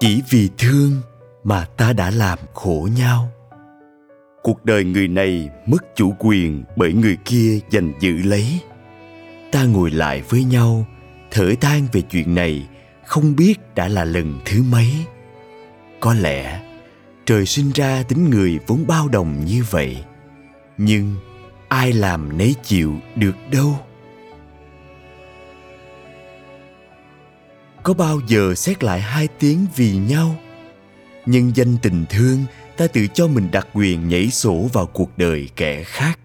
chỉ vì thương mà ta đã làm khổ nhau. Cuộc đời người này mất chủ quyền bởi người kia giành giữ lấy. Ta ngồi lại với nhau, thở than về chuyện này, không biết đã là lần thứ mấy. Có lẽ trời sinh ra tính người vốn bao đồng như vậy, nhưng ai làm nấy chịu được đâu. Có bao giờ xét lại hai tiếng vì nhau? Nhân danh tình thương ta tự cho mình đặc quyền nhảy sổ vào cuộc đời kẻ khác.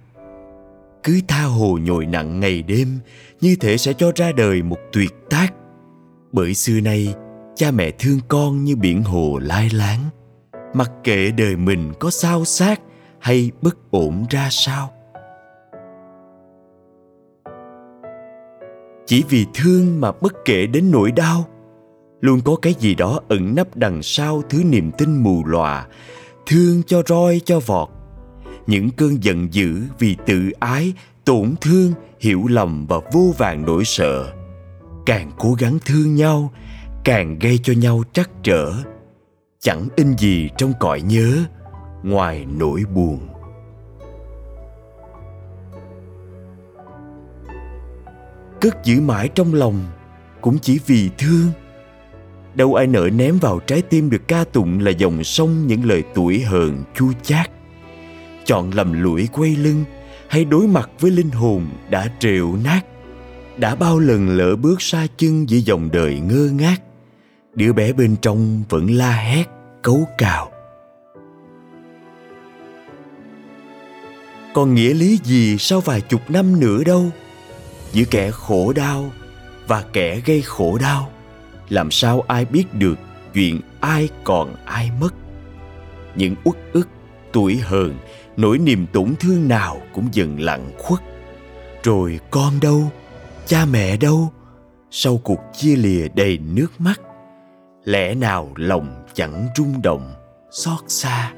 Cứ tha hồ nhồi nặng ngày đêm, như thể sẽ cho ra đời một tuyệt tác. Bởi xưa nay, cha mẹ thương con như biển hồ lai láng. Mặc kệ đời mình có sao xác hay bất ổn ra sao. Chỉ vì thương mà bất kể đến nỗi đau, luôn có cái gì đó ẩn nấp đằng sau thứ niềm tin mù lòa, thương cho roi cho vọt. Những cơn giận dữ vì tự ái, tổn thương, hiểu lầm và vô vàng nỗi sợ, càng cố gắng thương nhau, càng gây cho nhau trắc trở. Chẳng in gì trong cõi nhớ ngoài nỗi buồn. Cất giữ mãi trong lòng, cũng chỉ vì thương. Đâu ai nỡ ném vào trái tim được ca tụng là dòng sông những lời tuổi hờn chua chát. Chọn lầm lũi quay lưng, hay đối mặt với linh hồn đã trều nát. Đã bao lần lỡ bước xa chân giữa dòng đời ngơ ngác, đứa bé bên trong vẫn la hét, cấu cào. Còn nghĩa lý gì sau vài chục năm nữa đâu? Giữa kẻ khổ đau và kẻ gây khổ đau. Làm sao ai biết được chuyện ai còn ai mất? Những uất ức, tuổi hờn, nỗi niềm tổn thương nào cũng dần lặng khuất. Rồi con đâu? Cha mẹ đâu? Sau cuộc chia lìa đầy nước mắt, lẽ nào lòng chẳng rung động xót xa?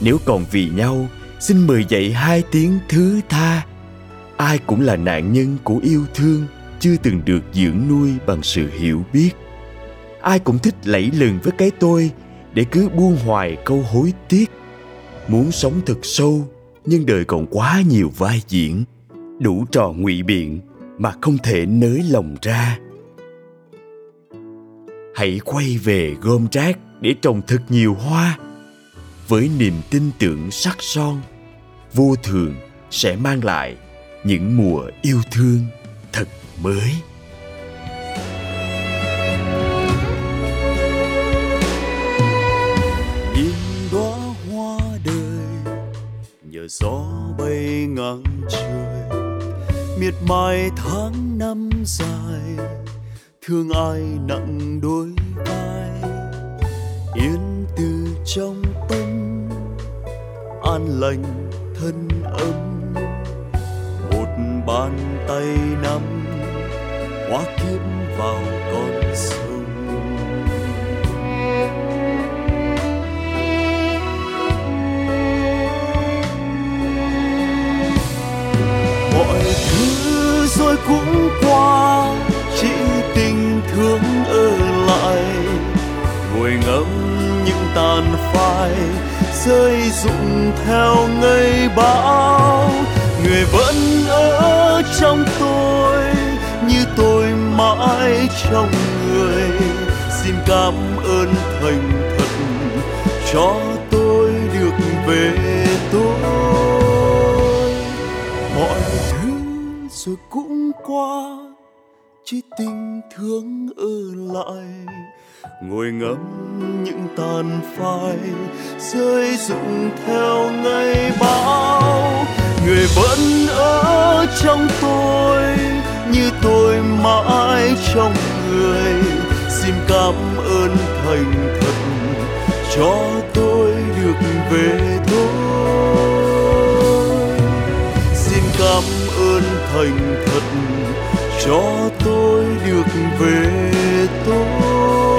Nếu còn vì nhau, xin mời dạy hai tiếng thứ tha. Ai cũng là nạn nhân của yêu thương, chưa từng được dưỡng nuôi bằng sự hiểu biết. Ai cũng thích lẫy lừng với cái tôi để cứ buông hoài câu hối tiếc. Muốn sống thật sâu, nhưng đời còn quá nhiều vai diễn, đủ trò ngụy biện mà không thể nới lòng ra. Hãy quay về gom rác để trồng thật nhiều hoa với niềm tin tưởng sắc son, vô thường sẽ mang lại những mùa yêu thương thật mới. Nhìn đóa hoa đời, nhờ gió bay ngang trời. Miệt mài tháng năm dài, thương ai nặng đôi vai. Yên từ trong an lành thân ấm. Một bàn tay nắm hóa kiếp vào con rơi rụng theo ngày bão. Người vẫn ở trong tôi, như tôi mãi trong người. Xin cảm ơn thành thật, cho tôi được về tôi. Mọi thứ rồi cũng qua chỉ tình thương ở lại, ngồi ngắm những tàn phai rơi rụng theo ngày bão người vẫn ở trong tôi, như tôi mãi trong người. Xin cảm ơn thành thật, cho tôi được về thôi. Xin cảm ơn thành thật cho tôi được về tôi.